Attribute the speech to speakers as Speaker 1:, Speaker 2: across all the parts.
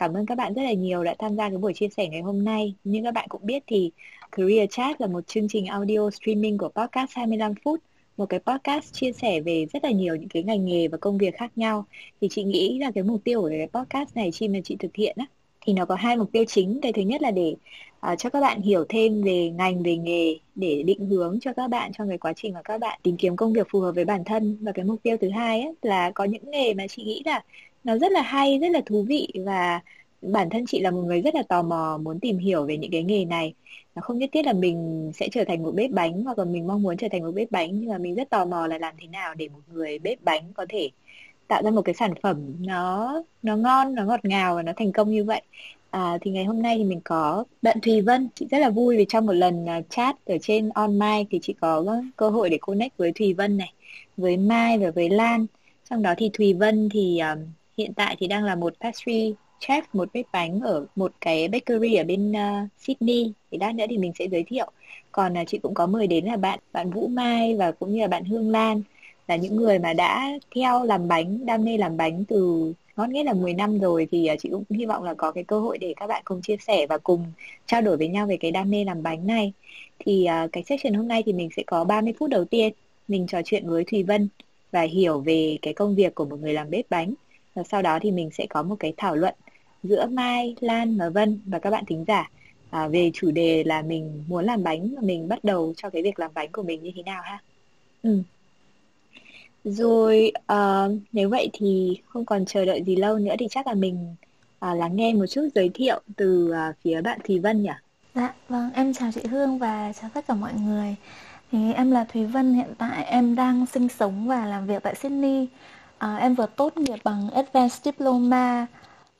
Speaker 1: Cảm ơn các bạn rất là nhiều đã tham gia cái buổi chia sẻ ngày hôm nay. Như các bạn cũng biết thì Career Chat là một chương trình audio streaming của podcast 25 phút một cái podcast chia sẻ về rất là nhiều những cái ngành nghề và công việc khác nhau. Thì chị nghĩ là cái mục tiêu của cái podcast này khi mà chị thực hiện á thì nó có hai mục tiêu chính. Cái thứ nhất là để uh, cho các bạn hiểu thêm về ngành về nghề để định hướng cho các bạn trong cái quá trình mà các bạn tìm kiếm công việc phù hợp với bản thân. Và cái mục tiêu thứ hai ấy, là có những nghề mà chị nghĩ là nó rất là hay rất là thú vị và bản thân chị là một người rất là tò mò muốn tìm hiểu về những cái nghề này. Nó không nhất thiết là mình sẽ trở thành một bếp bánh hoặc là mình mong muốn trở thành một bếp bánh nhưng mà mình rất tò mò là làm thế nào để một người bếp bánh có thể tạo ra một cái sản phẩm nó nó ngon nó ngọt ngào và nó thành công như vậy. À, thì ngày hôm nay thì mình có bạn Thùy Vân. Chị rất là vui vì trong một lần à, chat ở trên on thì chị có cơ hội để connect với Thùy Vân này với Mai và với Lan. Trong đó thì Thùy Vân thì um, hiện tại thì đang là một pastry chef một bếp bánh ở một cái bakery ở bên uh, Sydney. Thì lát nữa thì mình sẽ giới thiệu. Còn uh, chị cũng có mời đến là bạn bạn Vũ Mai và cũng như là bạn Hương Lan là những người mà đã theo làm bánh đam mê làm bánh từ ngót nghét là 10 năm rồi. Thì uh, chị cũng hy vọng là có cái cơ hội để các bạn cùng chia sẻ và cùng trao đổi với nhau về cái đam mê làm bánh này. Thì uh, cái session hôm nay thì mình sẽ có 30 phút đầu tiên mình trò chuyện với Thùy Vân và hiểu về cái công việc của một người làm bếp bánh. Và sau đó thì mình sẽ có một cái thảo luận giữa Mai, Lan và Vân và các bạn thính giả à, về chủ đề là mình muốn làm bánh và mình bắt đầu cho cái việc làm bánh của mình như thế nào ha. Ừ. Rồi uh, nếu vậy thì không còn chờ đợi gì lâu nữa thì chắc là mình uh, lắng nghe một chút giới thiệu từ uh, phía bạn Thùy Vân nhỉ?
Speaker 2: Dạ, vâng, em chào chị Hương và chào tất cả mọi người. Thì em là Thùy Vân, hiện tại em đang sinh sống và làm việc tại Sydney. À, em vừa tốt nghiệp bằng Advanced Diploma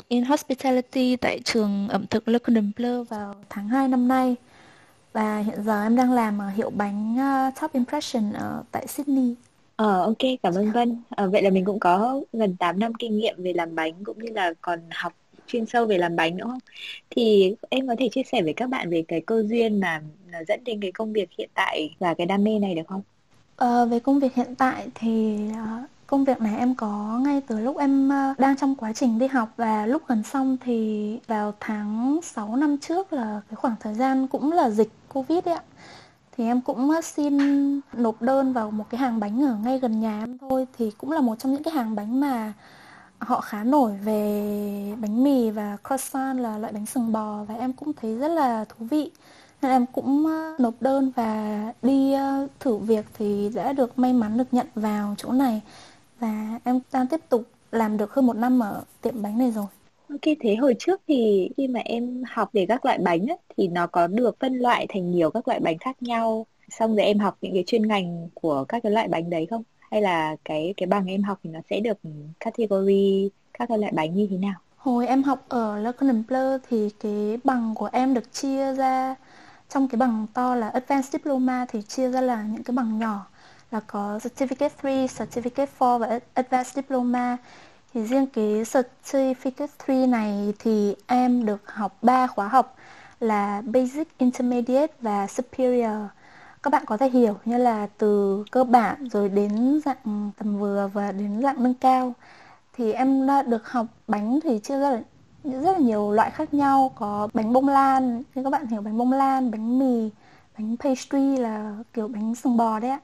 Speaker 2: in Hospitality tại trường ẩm thực Le Cordon Bleu vào tháng 2 năm nay. Và hiện giờ em đang làm ở hiệu bánh uh, Top Impression ở tại Sydney.
Speaker 1: Ờ ok, cảm ơn Vân. À, vậy là mình cũng có gần 8 năm kinh nghiệm về làm bánh cũng như là còn học chuyên sâu về làm bánh nữa không? Thì em có thể chia sẻ với các bạn về cái cơ duyên mà dẫn đến cái công việc hiện tại và cái đam mê này được không?
Speaker 2: Ờ, về công việc hiện tại thì Công việc này em có ngay từ lúc em ờ, đang trong quá trình đi học và lúc gần xong thì vào tháng 6 năm trước là cái khoảng thời gian cũng là dịch Covid ấy ạ. Thì em cũng ờ, xin nộp đơn vào một cái hàng bánh ở ngay gần nhà em thôi. Thì cũng là một trong những cái hàng bánh mà họ khá nổi về bánh mì và croissant là loại bánh sừng bò và em cũng thấy rất là thú vị. Nên em cũng ờ, nộp đơn và đi thử việc thì đã được may mắn được nhận vào chỗ này và em đang tiếp tục làm được hơn một năm ở tiệm bánh này rồi.
Speaker 1: Ok, thế hồi trước thì khi mà em học về các loại bánh ấy, thì nó có được phân loại thành nhiều các loại bánh khác nhau xong rồi em học những cái chuyên ngành của các cái loại bánh đấy không? Hay là cái cái bằng em học thì nó sẽ được category các cái loại bánh như thế nào?
Speaker 2: Hồi em học ở Le Cordon Bleu thì cái bằng của em được chia ra trong cái bằng to là Advanced Diploma thì chia ra là những cái bằng nhỏ là có Certificate 3, Certificate 4 và Advanced Diploma. Thì riêng cái Certificate 3 này thì em được học 3 khóa học là Basic, Intermediate và Superior. Các bạn có thể hiểu như là từ cơ bản rồi đến dạng tầm vừa và đến dạng nâng cao. Thì em đã được học bánh thì chia ra rất là nhiều loại khác nhau có bánh bông lan như các bạn hiểu bánh bông lan bánh mì bánh pastry là kiểu bánh sừng bò đấy ạ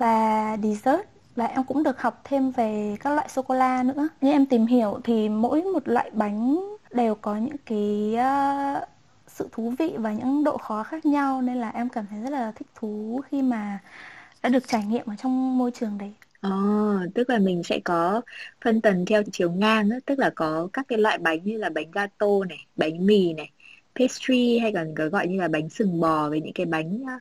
Speaker 2: và dessert và em cũng được học thêm về các loại sô cô la nữa. Như em tìm hiểu thì mỗi một loại bánh đều có những cái uh, sự thú vị và những độ khó khác nhau nên là em cảm thấy rất là thích thú khi mà đã được trải nghiệm ở trong môi trường đấy.
Speaker 1: Ồ, oh, tức là mình sẽ có phân tầng theo chiều ngang, tức là có các cái loại bánh như là bánh gato này, bánh mì này, pastry hay còn gọi như là bánh sừng bò với những cái bánh ờ,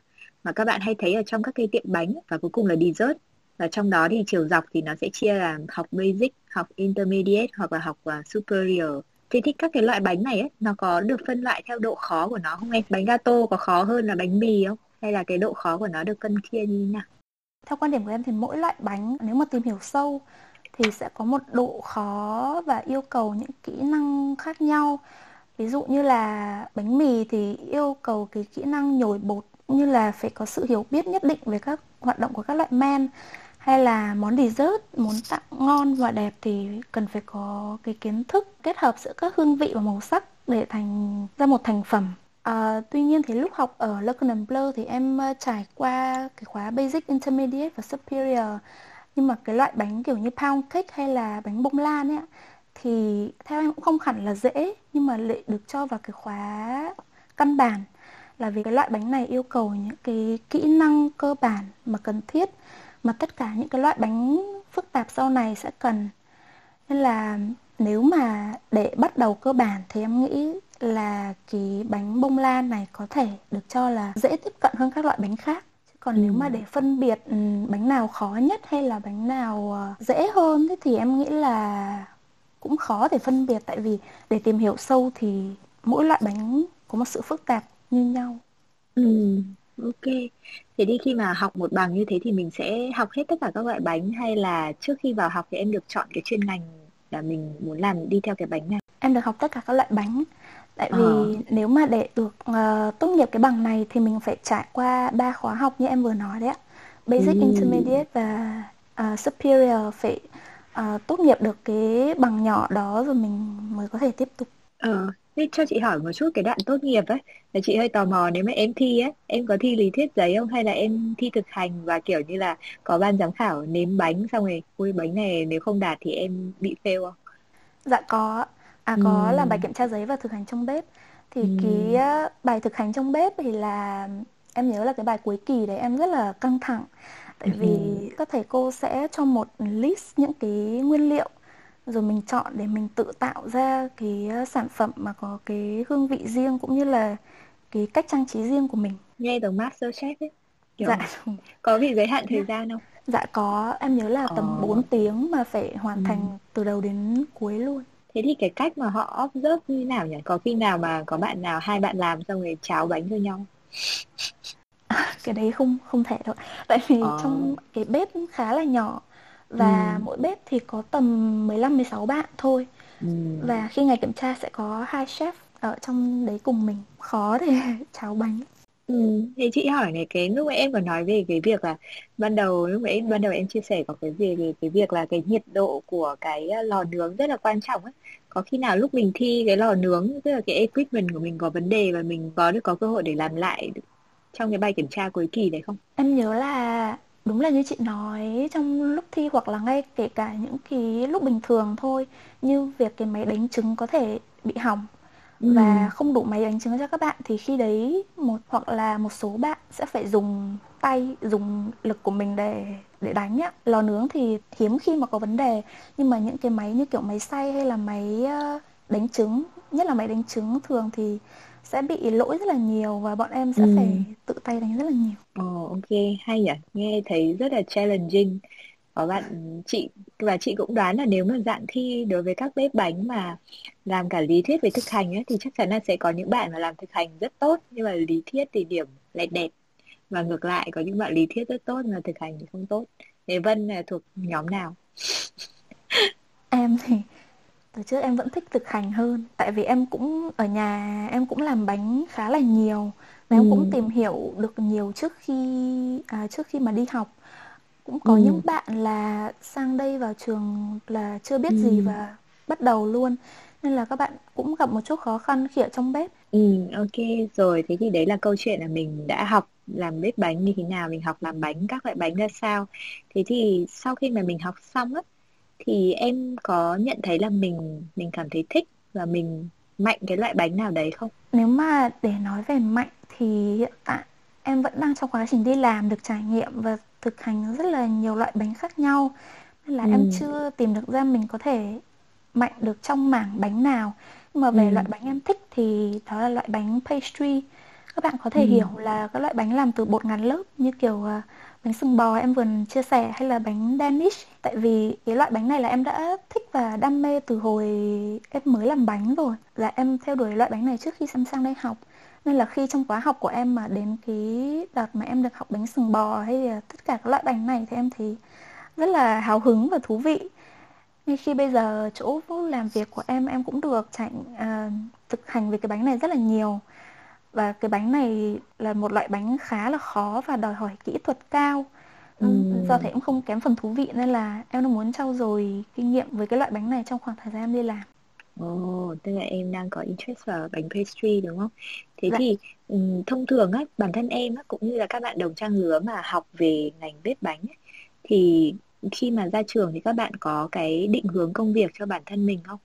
Speaker 1: mà các bạn hay thấy ở trong các cái tiệm bánh và cuối cùng là dessert và trong đó thì chiều dọc thì nó sẽ chia làm học basic, học intermediate hoặc là học uh, superior. thì thích các cái loại bánh này ấy, nó có được phân loại theo độ khó của nó không em? Bánh gato có khó hơn là bánh mì không? Hay là cái độ khó của nó được phân chia như thế nào?
Speaker 2: Theo quan điểm của em thì mỗi loại bánh nếu mà tìm hiểu sâu thì sẽ có một độ khó và yêu cầu những kỹ năng khác nhau. Ví dụ như là bánh mì thì yêu cầu cái kỹ năng nhồi bột như là phải có sự hiểu biết nhất định về các hoạt động của các loại men hay là món dessert muốn tặng ngon và đẹp thì cần phải có cái kiến thức kết hợp giữa các hương vị và màu sắc để thành ra một thành phẩm. À, tuy nhiên thì lúc học ở London Cordon thì em ờ, trải qua cái khóa Basic, Intermediate và Superior. Nhưng mà cái loại bánh kiểu như pound cake hay là bánh bông lan ấy thì theo em cũng không hẳn là dễ nhưng mà lại được cho vào cái khóa căn bản là vì cái loại bánh này yêu cầu những cái kỹ năng cơ bản mà cần thiết mà tất cả những cái loại bánh phức tạp sau này sẽ cần. Nên là nếu mà để bắt đầu cơ bản thì em nghĩ là cái bánh bông lan này có thể được cho là dễ tiếp cận hơn các loại bánh khác. Còn ừ. nếu mà để phân biệt ừ, bánh nào khó nhất hay là bánh nào ờ, dễ hơn thì em nghĩ là cũng khó để phân biệt. Tại vì để tìm hiểu sâu thì mỗi loại bánh có một sự phức tạp như nhau
Speaker 1: Ừ, ok. Thế đi khi mà học một bằng như thế thì mình sẽ học hết tất cả các loại bánh hay là trước khi vào học thì em được chọn cái chuyên ngành là mình muốn làm đi theo cái bánh nào?
Speaker 2: Em được học tất cả các loại bánh. Tại vì Ờ. nếu mà để được ờ, tốt nghiệp cái bằng này thì mình phải trải qua ba khóa học như em vừa nói đấy ạ. Basic, Ừ. Intermediate và ờ, Superior phải ờ, tốt nghiệp được cái bằng nhỏ đó rồi mình mới có thể tiếp tục.
Speaker 1: Ờ, thế cho chị hỏi một chút cái đoạn tốt nghiệp ấy là chị hơi tò mò nếu mà em thi ấy em có thi lý thuyết giấy không hay là em thi thực hành và kiểu như là có ban giám khảo nếm bánh xong rồi ui bánh này nếu không đạt thì em bị fail không?
Speaker 2: Dạ có. À có ừ. làm bài kiểm tra giấy và thực hành trong bếp. Thì ừ. cái bài thực hành trong bếp thì là em nhớ là cái bài cuối kỳ đấy em rất là căng thẳng. Tại vì ừ. các thầy cô sẽ cho một list những cái nguyên liệu rồi mình chọn để mình tự tạo ra cái sản phẩm mà có cái hương vị riêng cũng như là cái cách trang trí riêng của mình.
Speaker 1: Nghe giống master chef ấy kiểu dạ có bị giới hạn thời gian không?
Speaker 2: Dạ có. Em nhớ là tầm ờ. 4 tiếng mà phải hoàn ừ. thành từ đầu đến cuối luôn.
Speaker 1: Thế thì cái cách mà họ observe như nào nhỉ? Có khi nào mà có bạn nào hai bạn làm xong rồi cháo bánh cho nhau?
Speaker 2: Cái đấy không không thể đâu tại vì ờ. trong cái bếp khá là nhỏ và ừ. mỗi bếp thì có tầm 15 16 bạn thôi. Ừ. Và khi ngày kiểm tra sẽ có hai chef ở trong đấy cùng mình. Khó để cháo bánh.
Speaker 1: Ừ, thì chị hỏi này cái lúc em còn nói về cái việc là ban đầu lúc ấy ban đầu em chia sẻ có cái gì về cái việc là cái nhiệt độ của cái lò nướng rất là quan trọng ấy. Có khi nào lúc mình thi cái lò nướng tức là cái equipment của mình có vấn đề và mình có được có cơ hội để làm lại trong cái bài kiểm tra cuối kỳ đấy không?
Speaker 2: Em nhớ là đúng là như chị nói trong lúc thi hoặc là ngay kể cả những cái lúc bình thường thôi như việc cái máy đánh trứng có thể bị hỏng ừ. và không đủ máy đánh trứng cho các bạn thì khi đấy một hoặc là một số bạn sẽ phải dùng tay dùng lực của mình để để đánh nhá lò nướng thì hiếm khi mà có vấn đề nhưng mà những cái máy như kiểu máy xay hay là máy ờ, đánh trứng nhất là máy đánh trứng thường thì sẽ bị lỗi rất là nhiều và bọn em sẽ ừ. phải tự tay đánh rất là nhiều.
Speaker 1: Ồ oh, ok hay nhỉ nghe thấy rất là challenging có bạn chị và chị cũng đoán là nếu mà dạng thi đối với các bếp bánh mà làm cả lý thuyết với thực hành ấy, thì chắc chắn là sẽ có những bạn mà làm thực hành rất tốt nhưng mà lý thuyết thì điểm lại đẹp và ngược lại có những bạn lý thuyết rất tốt mà thực hành thì không tốt. Thế Vân là thuộc nhóm nào?
Speaker 2: em thì từ trước em vẫn thích thực hành hơn tại vì em cũng ở nhà em cũng làm bánh khá là nhiều và ừ. em cũng ừ. tìm hiểu được nhiều trước khi à, trước khi mà đi học cũng có ừ. những bạn là sang đây vào trường là chưa biết ừ. gì và bắt đầu luôn nên là các bạn cũng gặp một chút khó khăn khi ở trong bếp.
Speaker 1: Ừ, ok rồi thế thì đấy là câu chuyện là mình đã học làm bếp bánh như thế nào, mình học làm bánh các loại bánh ra sao. Thế thì sau khi mà mình học xong á thì em có nhận thấy là mình mình cảm thấy thích và mình mạnh cái loại bánh nào đấy không?
Speaker 2: Nếu mà để nói về mạnh thì hiện tại em vẫn đang trong quá trình đi làm được trải nghiệm và thực hành rất là nhiều loại bánh khác nhau nên là ừ. em chưa tìm được ra mình có thể mạnh được trong mảng bánh nào nhưng mà về ừ. loại bánh em thích thì đó là loại bánh pastry các bạn có thể ừ. hiểu là các loại bánh làm từ bột ngàn lớp như kiểu uh, bánh sừng bò em vừa chia sẻ hay là bánh Danish? Tại vì cái loại bánh này là em đã thích và đam mê từ hồi em mới làm bánh rồi. Là em theo đuổi loại bánh này trước khi xem sang đây học. Nên là khi trong khóa học của em mà đến cái đợt mà em được học bánh sừng bò hay là tất cả các loại bánh này thì em thấy rất là hào hứng và thú vị. Ngay khi bây giờ chỗ làm việc của em em cũng được chạy uh, à, thực hành về cái bánh này rất là nhiều và cái bánh này là một loại bánh khá là khó và đòi hỏi kỹ thuật cao Ừ, do thế cũng không kém phần thú vị nên là em đang muốn trau dồi kinh nghiệm với cái loại bánh này trong khoảng thời gian em đi làm.
Speaker 1: Ồ, tức là em đang có interest vào bánh pastry đúng không? Thế dạ. thì um, thông thường á, bản thân em á, cũng như là các bạn đồng trang lứa mà học về ngành bếp bánh ấy, thì khi mà ra trường thì các bạn có cái định hướng công việc cho bản thân mình không?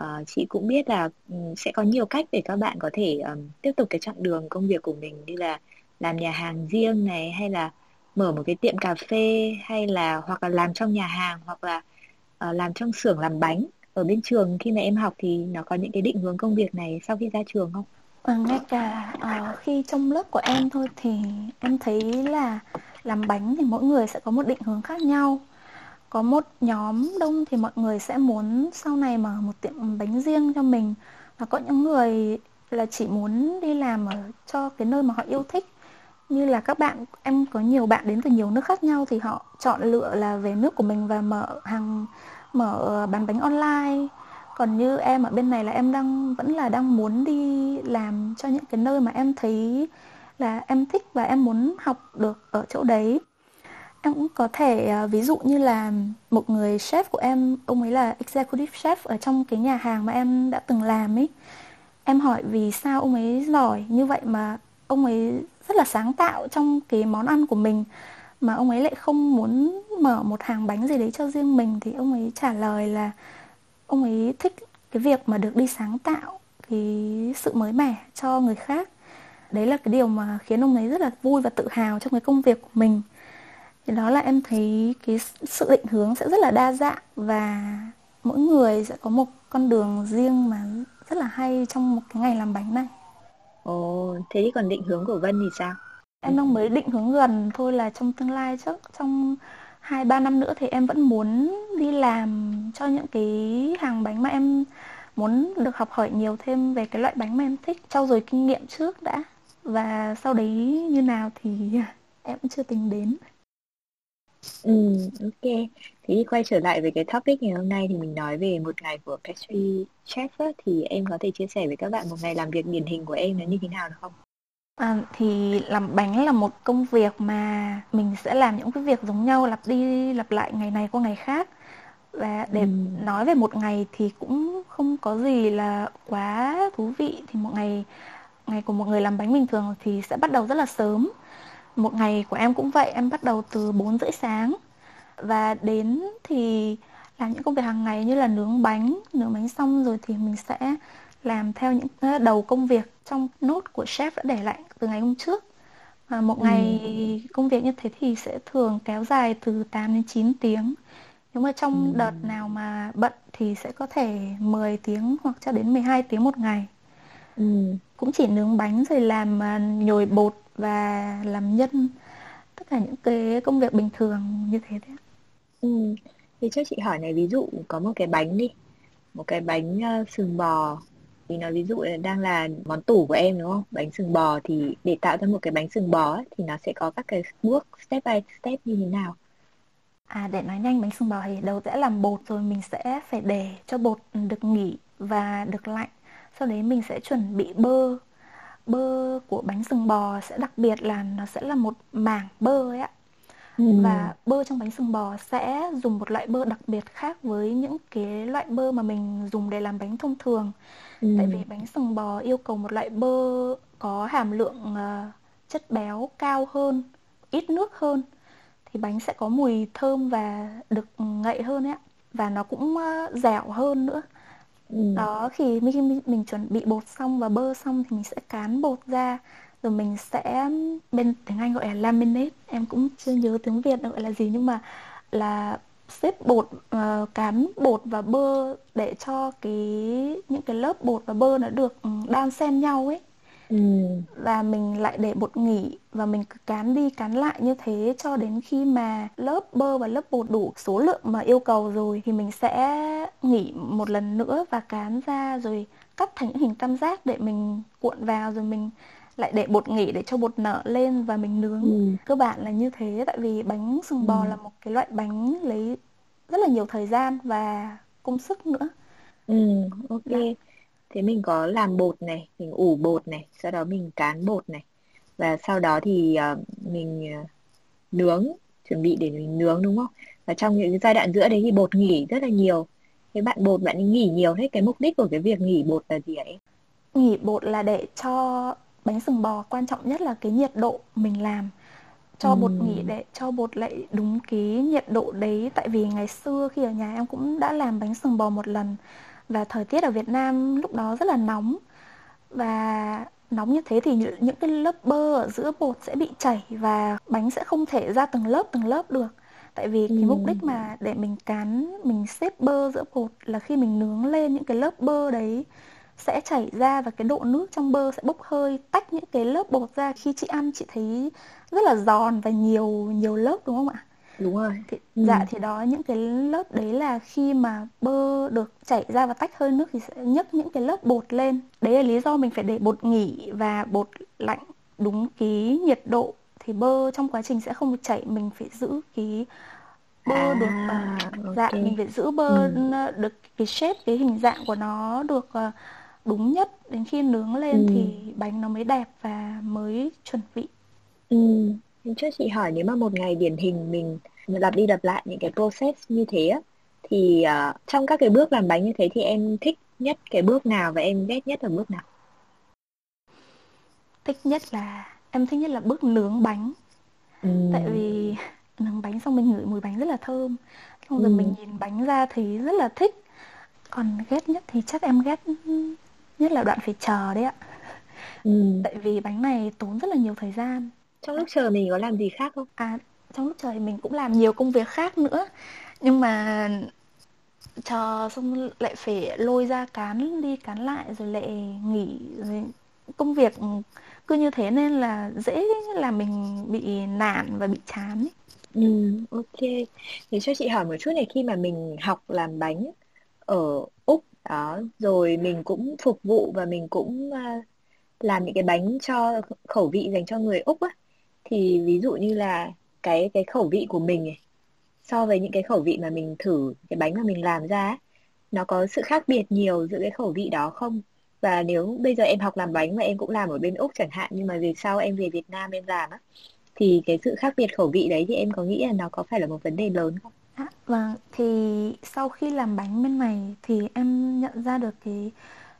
Speaker 1: Uh, chị cũng biết là um, sẽ có nhiều cách để các bạn có thể um, tiếp tục cái chặng đường công việc của mình như là làm nhà hàng riêng này hay là mở một cái tiệm cà phê hay là hoặc là làm trong nhà hàng hoặc là uh, làm trong xưởng làm bánh ở bên trường khi mà em học thì nó có những cái định hướng công việc này sau khi ra trường không?
Speaker 2: À, ngay cả uh, khi trong lớp của em thôi thì em thấy là làm bánh thì mỗi người sẽ có một định hướng khác nhau có một nhóm đông thì mọi người sẽ muốn sau này mở một tiệm bánh riêng cho mình. Và có những người là chỉ muốn đi làm ở cho cái nơi mà họ yêu thích. Như là các bạn, em có nhiều bạn đến từ nhiều nước khác nhau thì họ chọn lựa là về nước của mình và mở hàng, mở bán bánh online. Còn như em ở bên này là em đang, vẫn là đang muốn đi làm cho những cái nơi mà em thấy là em thích và em muốn học được ở chỗ đấy em cũng có thể ờ, ví dụ như là một người chef của em, ông ấy là executive chef ở trong cái nhà hàng mà em đã từng làm ấy em hỏi vì sao ông ấy giỏi như vậy mà ông ấy rất là sáng tạo trong cái món ăn của mình, mà ông ấy lại không muốn mở một hàng bánh gì đấy cho riêng mình, thì ông ấy trả lời là ông ấy thích cái việc mà được đi sáng tạo cái sự mới mẻ cho người khác. Đấy là cái điều mà khiến ông ấy rất là vui và tự hào trong cái công việc của mình thì đó là em thấy cái sự định hướng sẽ rất là đa dạng và mỗi người sẽ có một con đường riêng mà rất là hay trong một cái ngày làm bánh này.
Speaker 1: Ồ thế còn định hướng của vân thì sao?
Speaker 2: Em đang mới định hướng gần thôi là trong tương lai trước trong hai ba năm nữa thì em vẫn muốn đi làm cho những cái hàng bánh mà em muốn được học hỏi nhiều thêm về cái loại bánh mà em thích trau dồi kinh nghiệm trước đã. Và sau đấy như nào thì em cũng chưa tính đến
Speaker 1: Ừ, ok. Thế thì quay trở lại với cái topic ngày hôm nay thì mình nói về một ngày của pastry chef á, thì em có thể chia sẻ với các bạn một ngày làm việc điển hình của em nó như thế nào được không?
Speaker 2: À, thì làm bánh là một công việc mà mình sẽ làm những cái việc giống nhau lặp đi lặp lại ngày này qua ngày khác và để ừ. nói về một ngày thì cũng không có gì là quá thú vị thì một ngày ngày của một người làm bánh bình thường thì sẽ bắt đầu rất là sớm một ngày của em cũng vậy em bắt đầu từ 4 rưỡi sáng và đến thì làm những công việc hàng ngày như là nướng bánh nướng bánh xong rồi thì mình sẽ làm theo những đầu công việc trong nốt của chef đã để lại từ ngày hôm trước và một ừ. ngày công việc như thế thì sẽ thường kéo dài từ 8 đến 9 tiếng nếu mà trong ừ. đợt nào mà bận thì sẽ có thể 10 tiếng hoặc cho đến 12 tiếng một ngày ừ. cũng chỉ nướng bánh rồi làm nhồi bột và làm nhân tất cả những cái công việc bình thường như thế đấy
Speaker 1: ừ. thì cho chị hỏi này ví dụ có một cái bánh đi một cái bánh uh, sừng bò thì nói ví dụ là đang là món tủ của em đúng không bánh sừng bò thì để tạo ra một cái bánh sừng bò ấy, thì nó sẽ có các cái bước step by step như thế nào
Speaker 2: À để nói nhanh bánh sừng bò thì đầu sẽ làm bột rồi mình sẽ phải để cho bột được nghỉ và được lạnh. Sau đấy mình sẽ chuẩn bị bơ bơ của bánh sừng bò sẽ đặc biệt là nó sẽ là một mảng bơ ấy ạ ừ. và bơ trong bánh sừng bò sẽ dùng một loại bơ đặc biệt khác với những cái loại bơ mà mình dùng để làm bánh thông thường ừ. tại vì bánh sừng bò yêu cầu một loại bơ có hàm lượng uh, chất béo cao hơn ít nước hơn thì bánh sẽ có mùi thơm và được ngậy hơn ấy ạ và nó cũng uh, dẻo hơn nữa Ừ. đó khi mình, mình chuẩn bị bột xong và bơ xong thì mình sẽ cán bột ra. Rồi mình sẽ bên tiếng Anh gọi là laminate. Em cũng chưa nhớ tiếng Việt gọi là gì nhưng mà là xếp bột uh, cán bột và bơ để cho cái những cái lớp bột và bơ nó được đan xen nhau ấy. Ừ. và mình lại để bột nghỉ và mình cứ cán đi cán lại như thế cho đến khi mà lớp bơ và lớp bột đủ số lượng mà yêu cầu rồi thì mình sẽ nghỉ một lần nữa và cán ra rồi cắt thành những hình tam giác để mình cuộn vào rồi mình lại để bột nghỉ để cho bột nở lên và mình nướng ừ. cơ bản là như thế tại vì bánh sừng bò ừ. là một cái loại bánh lấy rất là nhiều thời gian và công sức nữa
Speaker 1: ừ ok dạ. Thế mình có làm bột này, mình ủ bột này, sau đó mình cán bột này. Và sau đó thì uh, mình uh, nướng chuẩn bị để mình nướng đúng không? Và trong những giai đoạn giữa đấy thì bột nghỉ rất là nhiều. Thế bạn bột bạn ấy nghỉ nhiều thế cái mục đích của cái việc nghỉ bột là gì ấy?
Speaker 2: Nghỉ bột là để cho bánh sừng bò quan trọng nhất là cái nhiệt độ mình làm. Cho ừ. bột nghỉ để cho bột lại đúng cái nhiệt độ đấy. Tại vì ngày xưa khi ở nhà em cũng đã làm bánh sừng bò một lần và thời tiết ở Việt Nam lúc đó rất là nóng. Và nóng như thế thì những cái lớp bơ ở giữa bột sẽ bị chảy và bánh sẽ không thể ra từng lớp từng lớp được. Tại vì cái mục đích mà để mình cán mình xếp bơ giữa bột là khi mình nướng lên những cái lớp bơ đấy sẽ chảy ra và cái độ nước trong bơ sẽ bốc hơi tách những cái lớp bột ra. Khi chị ăn chị thấy rất là giòn và nhiều nhiều lớp đúng không ạ
Speaker 1: đúng rồi
Speaker 2: thì, ừ. dạ thì đó những cái lớp đấy là khi mà bơ được chảy ra và tách hơi nước thì sẽ nhấc những cái lớp bột lên đấy là lý do mình phải để bột nghỉ và bột lạnh đúng cái nhiệt độ thì bơ trong quá trình sẽ không chảy mình phải giữ cái bơ à, được uh, dạ mình phải giữ bơ ừ. được cái shape cái hình dạng của nó được uh, đúng nhất đến khi nướng lên ừ. thì bánh nó mới đẹp và mới chuẩn vị
Speaker 1: ừ. Trước chị hỏi nếu mà một ngày điển hình mình lặp đi lặp lại những cái process như thế á, thì uh, trong các cái bước làm bánh như thế thì em thích nhất cái bước nào và em ghét nhất là bước nào?
Speaker 2: Thích nhất là em thích nhất là bước nướng bánh. Ừ. Tại vì nướng bánh xong mình ngửi mùi bánh rất là thơm. Xong rồi ừ. mình nhìn bánh ra thì rất là thích. Còn ghét nhất thì chắc em ghét nhất là đoạn phải chờ đấy ạ. Ừ. Tại vì bánh này tốn rất là nhiều thời gian.
Speaker 1: Trong lúc chờ mình có làm gì khác không?
Speaker 2: À trong lúc trời mình cũng làm nhiều công việc khác nữa nhưng mà chờ xong lại phải lôi ra cán đi cán lại rồi lại nghỉ rồi công việc cứ như thế nên là dễ là mình bị nản và bị chán ấy.
Speaker 1: Ừ, ok. Thì cho chị hỏi một chút này khi mà mình học làm bánh ở Úc đó rồi mình cũng phục vụ và mình cũng uh, làm những cái bánh cho khẩu vị dành cho người Úc á thì ví dụ như là cái cái khẩu vị của mình ấy, so với những cái khẩu vị mà mình thử cái bánh mà mình làm ra nó có sự khác biệt nhiều giữa cái khẩu vị đó không? Và nếu bây giờ em học làm bánh và em cũng làm ở bên úc chẳng hạn nhưng mà về sau em về việt nam em làm á thì cái sự khác biệt khẩu vị đấy thì em có nghĩ là nó có phải là một vấn đề lớn không?
Speaker 2: À, vâng, thì sau khi làm bánh bên này thì em nhận ra được cái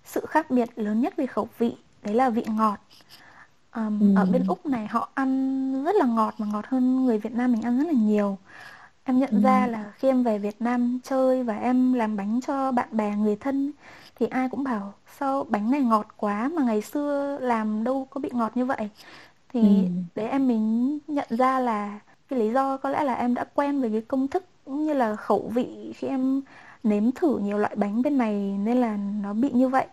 Speaker 2: sự khác biệt lớn nhất về khẩu vị đấy là vị ngọt um, ừ. ở bên úc này họ ăn rất là ngọt mà ngọt hơn người việt nam mình ăn rất là nhiều em nhận ừ. ra là khi em về việt nam chơi và em làm bánh cho bạn bè người thân thì ai cũng bảo sao bánh này ngọt quá mà ngày xưa làm đâu có bị ngọt như vậy thì ừ. để em mình nhận ra là cái lý do có lẽ là em đã quen với cái công thức cũng như là khẩu vị khi em nếm thử nhiều loại bánh bên này nên là nó bị như vậy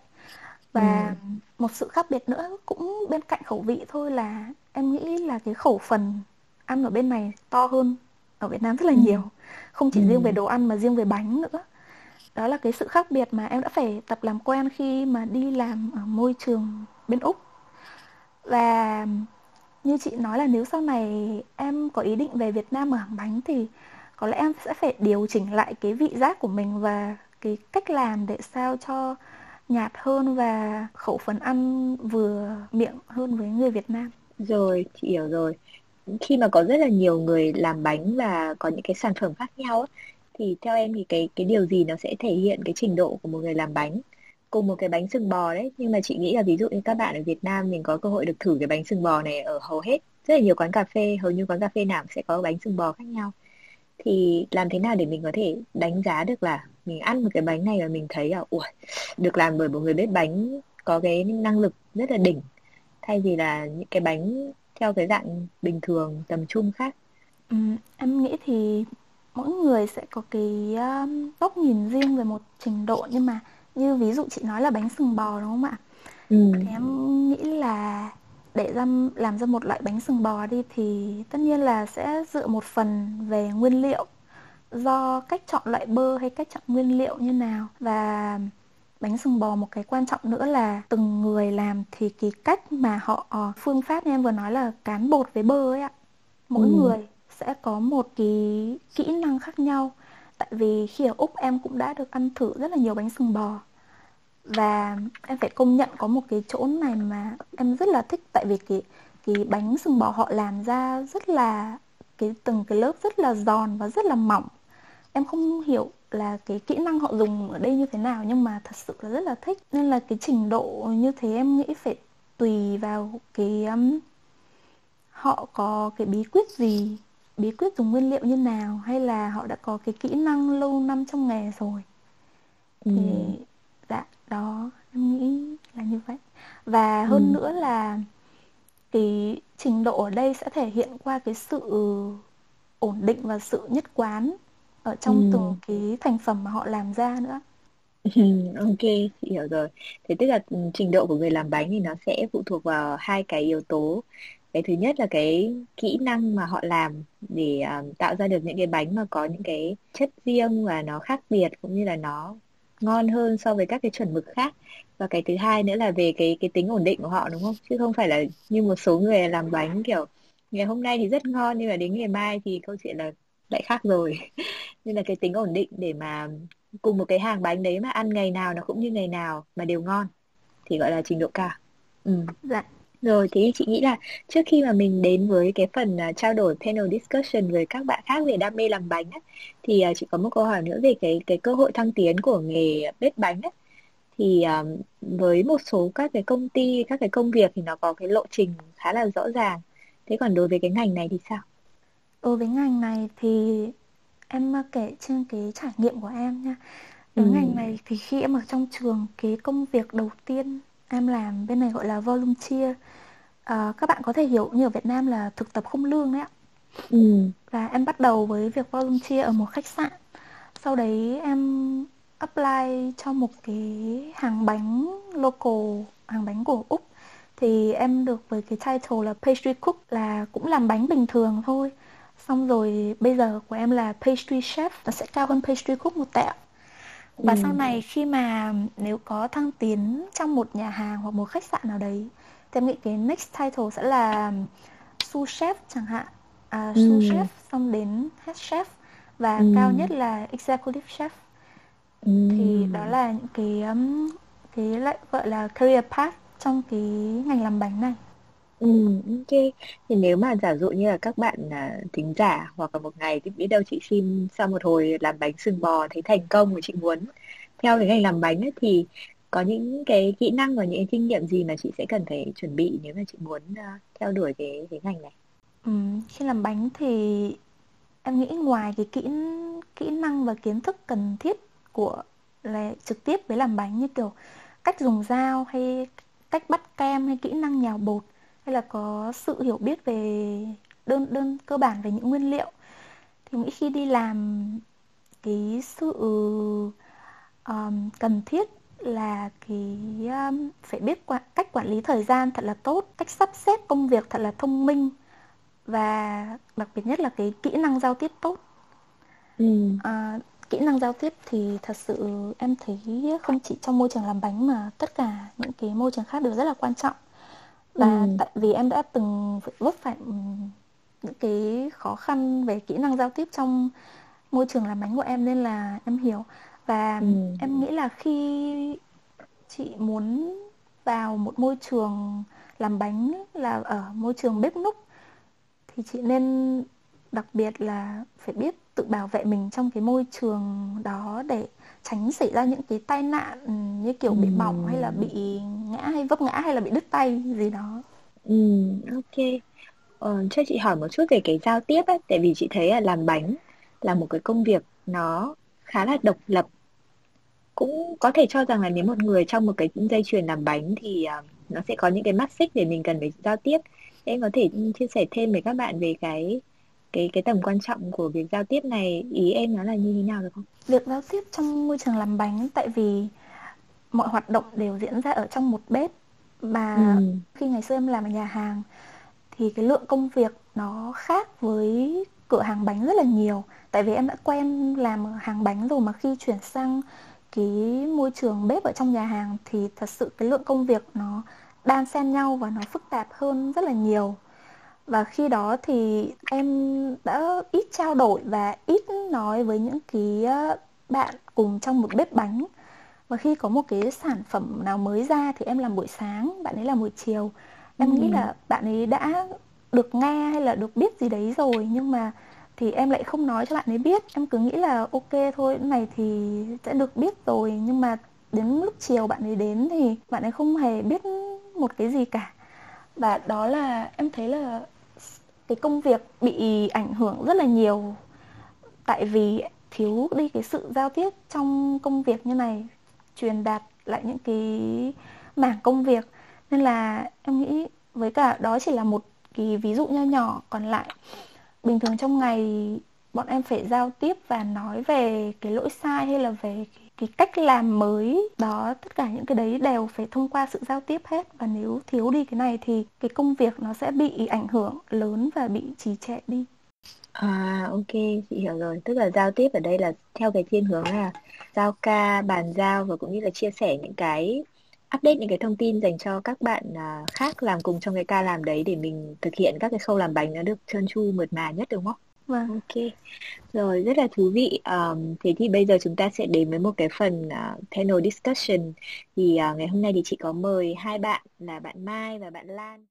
Speaker 2: và ừ. Một sự khác biệt nữa cũng bên cạnh khẩu vị thôi là em nghĩ là cái khẩu phần ăn ở bên này to hơn ở Việt Nam rất là ừ. nhiều không chỉ ừ. riêng về đồ ăn mà riêng về bánh nữa đó là cái sự khác biệt mà em đã phải tập làm quen khi mà đi làm ở môi trường bên úc và như chị nói là nếu sau này em có ý định về Việt Nam mở hàng bánh thì có lẽ em sẽ phải điều chỉnh lại cái vị giác của mình và cái cách làm để sao cho nhạt hơn và khẩu phần ăn vừa miệng hơn với người Việt Nam.
Speaker 1: Rồi, chị hiểu rồi. Khi mà có rất là nhiều người làm bánh và có những cái sản phẩm khác nhau thì theo em thì cái cái điều gì nó sẽ thể hiện cái trình độ của một người làm bánh? Cùng một cái bánh sừng bò đấy, nhưng mà chị nghĩ là ví dụ như các bạn ở Việt Nam mình có cơ hội được thử cái bánh sừng bò này ở hầu hết rất là nhiều quán cà phê, hầu như quán cà phê nào sẽ có bánh sừng bò khác nhau. Thì làm thế nào để mình có thể đánh giá được là mình ăn một cái bánh này và mình thấy là ui được làm bởi một người bếp bánh có cái năng lực rất là đỉnh. Thay vì là những cái bánh theo cái dạng bình thường tầm trung khác.
Speaker 2: Ừ, em nghĩ thì mỗi người sẽ có cái um, góc nhìn riêng về một trình độ. Nhưng mà như ví dụ chị nói là bánh sừng bò đúng không ạ? Ừ. thì em nghĩ là để ra làm ra một loại bánh sừng bò đi thì tất nhiên là sẽ dựa một phần về nguyên liệu do cách chọn loại bơ hay cách chọn nguyên liệu như nào? Và bánh sừng bò một cái quan trọng nữa là từng người làm thì cái cách mà họ ờ, phương pháp như em vừa nói là cán bột với bơ ấy ạ. Mỗi ừ. người sẽ có một cái kỹ năng khác nhau. Tại vì khi ở úc em cũng đã được ăn thử rất là nhiều bánh sừng bò. Và em phải công nhận có một cái chỗ này mà em rất là thích. Tại vì cái cái bánh sừng bò họ làm ra rất là cái từng cái lớp rất là giòn và rất là mỏng em không hiểu là cái kỹ năng họ dùng ở đây như thế nào nhưng mà thật sự là rất là thích nên là cái trình độ như thế em nghĩ phải tùy vào cái um, họ có cái bí quyết gì bí quyết dùng nguyên liệu như nào hay là họ đã có cái kỹ năng lâu năm trong nghề rồi thì ừ. dạ đó em nghĩ là như vậy và hơn ừ. nữa là cái trình độ ở đây sẽ thể hiện qua cái sự ổn định và sự nhất quán ở trong ừ. từng cái thành phẩm mà họ làm ra nữa
Speaker 1: ok, chị hiểu rồi. Thế tức là ừ, trình độ của người làm bánh thì nó sẽ phụ thuộc vào hai cái yếu tố. Cái thứ nhất là cái kỹ năng mà họ làm để uh, tạo ra được những cái bánh mà có những cái chất riêng và nó khác biệt cũng như là nó ngon hơn so với các cái chuẩn mực khác. Và cái thứ hai nữa là về cái cái tính ổn định của họ đúng không? Chứ không phải là như một số người làm bánh kiểu ngày hôm nay thì rất ngon nhưng mà đến ngày mai thì câu chuyện là lại khác rồi. Nên là cái tính ổn định để mà cùng một cái hàng bánh đấy mà ăn ngày nào nó cũng như ngày nào mà đều ngon thì gọi là trình độ cao ừ.
Speaker 2: dạ
Speaker 1: rồi thì chị nghĩ là trước khi mà mình đến với cái phần uh, trao đổi panel discussion với các bạn khác về đam mê làm bánh á, thì uh, chị có một câu hỏi nữa về cái cái cơ hội thăng tiến của nghề bếp bánh á. Thì um, với một số các cái công ty, các cái công việc thì nó có cái lộ trình khá là rõ ràng. Thế còn đối với cái ngành này thì sao?
Speaker 2: Đối với ngành này thì em kể trên cái trải nghiệm của em nha. Đối ừ. ngành này thì khi em ở trong trường cái công việc đầu tiên em làm bên này gọi là volunteer à, các bạn có thể hiểu như ở Việt Nam là thực tập không lương đấy ạ. Ừ. và em bắt đầu với việc volunteer ở một khách sạn. Sau đấy em apply cho một cái hàng bánh local hàng bánh của úc. Thì em được với cái title là pastry cook là cũng làm bánh bình thường thôi xong rồi bây giờ của em là pastry chef nó sẽ cao hơn pastry cook một tẹo và ừ. sau này khi mà nếu có thăng tiến trong một nhà hàng hoặc một khách sạn nào đấy thì em nghĩ cái next title sẽ là sous chef chẳng hạn à, sous ừ. chef xong đến head chef và ừ. cao nhất là executive chef ừ. thì đó là những cái um, cái lại gọi là career path trong cái ngành làm bánh này
Speaker 1: ừm ok. Thì nếu mà giả dụ như là các bạn à, thính giả hoặc là một ngày thì biết đâu chị Sim sau một hồi làm bánh sừng bò thấy thành công và chị muốn theo cái ngành làm bánh ấy, thì có những cái kỹ năng và những cái kinh nghiệm gì mà chị sẽ cần phải chuẩn bị nếu mà chị muốn à, theo đuổi cái cái ngành này?
Speaker 2: Ừ, khi làm bánh thì em nghĩ ngoài cái kỹ kỹ năng và kiến thức cần thiết của là trực tiếp với làm bánh như kiểu cách dùng dao hay cách bắt kem hay kỹ năng nhào bột hay là có sự hiểu biết về đơn đơn cơ bản về những nguyên liệu? Thì nghĩ khi đi làm cái sự um, cần thiết là cái um, phải biết qua, cách quản lý thời gian thật là tốt cách sắp xếp công việc thật là thông minh và đặc biệt nhất là cái kỹ năng giao tiếp tốt. Ừ. à, kỹ năng giao tiếp thì thật sự em thấy không chỉ trong môi trường làm bánh mà tất cả những cái môi trường khác đều rất là quan trọng và ừ. tại vì em đã từng vấp phải những cái khó khăn về kỹ năng giao tiếp trong môi trường làm bánh của em nên là em hiểu và ừ. em nghĩ là khi chị muốn vào một môi trường làm bánh là ở môi trường bếp núc thì chị nên đặc biệt là phải biết tự bảo vệ mình trong cái môi trường đó để tránh xảy ra những cái tai nạn ừ, như kiểu bị bỏng hay là bị ngã hay vấp ngã hay là bị đứt tay gì đó
Speaker 1: Ừ, ok. Ờ, cho chị hỏi một chút về cái giao tiếp ấy, tại vì chị thấy là làm bánh là một cái công việc nó khá là độc lập. Cũng có thể cho rằng là nếu một người trong một cái dây chuyền làm bánh thì uh, nó sẽ có những cái mắt xích để mình cần phải giao tiếp. Em có thể chia sẻ thêm với các bạn về cái cái cái tầm quan trọng của việc giao tiếp này, ý em nó là như thế nào được không?
Speaker 2: Việc giao tiếp trong môi trường làm bánh tại vì mọi hoạt động đều diễn ra ở trong một bếp mà ừ. khi ngày xưa em làm ở nhà hàng thì cái lượng công việc nó khác với cửa hàng bánh rất là nhiều tại vì em đã quen làm ở hàng bánh rồi mà khi chuyển sang cái môi trường bếp ở trong nhà hàng thì thật sự cái lượng công việc nó đan xen nhau và nó phức tạp hơn rất là nhiều và khi đó thì em đã ít trao đổi và ít nói với những cái bạn cùng trong một bếp bánh. Và khi có một cái sản phẩm nào mới ra thì em làm buổi sáng bạn ấy làm buổi chiều. Em ừ. nghĩ là bạn ấy đã được nghe hay là được biết gì đấy rồi nhưng mà thì em lại không nói cho bạn ấy biết. Em cứ nghĩ là ok thôi cái này thì sẽ được biết rồi. Nhưng mà đến lúc chiều bạn ấy đến thì bạn ấy không hề biết một cái gì cả. Và đó là em thấy là cái công việc bị ảnh hưởng rất là nhiều. Tại vì thiếu đi cái sự giao tiếp trong công việc như này, truyền đạt lại những cái mảng công việc. Nên là em nghĩ với cả đó chỉ là một cái ví dụ nho nhỏ, còn lại bình thường trong ngày bọn em phải giao tiếp và nói về cái lỗi sai hay là về cái cách làm mới đó tất cả những cái đấy đều phải thông qua sự giao tiếp hết và nếu thiếu đi cái này thì cái công việc nó sẽ bị ảnh hưởng lớn và bị trì trệ đi
Speaker 1: À ok, chị hiểu rồi. Tức là giao tiếp ở đây là theo cái thiên hướng là giao ca, bàn giao và cũng như là chia sẻ những cái update những cái thông tin dành cho các bạn à, khác làm cùng trong cái ca làm đấy để mình thực hiện các cái khâu làm bánh nó được trơn tru mượt mà nhất đúng không?
Speaker 2: Vâng.
Speaker 1: Ok, rồi rất là thú vị. Um, thế thì bây giờ chúng ta sẽ đến với một cái phần uh, panel discussion. Thì uh, ngày hôm nay thì chị có mời hai bạn là bạn Mai và bạn Lan.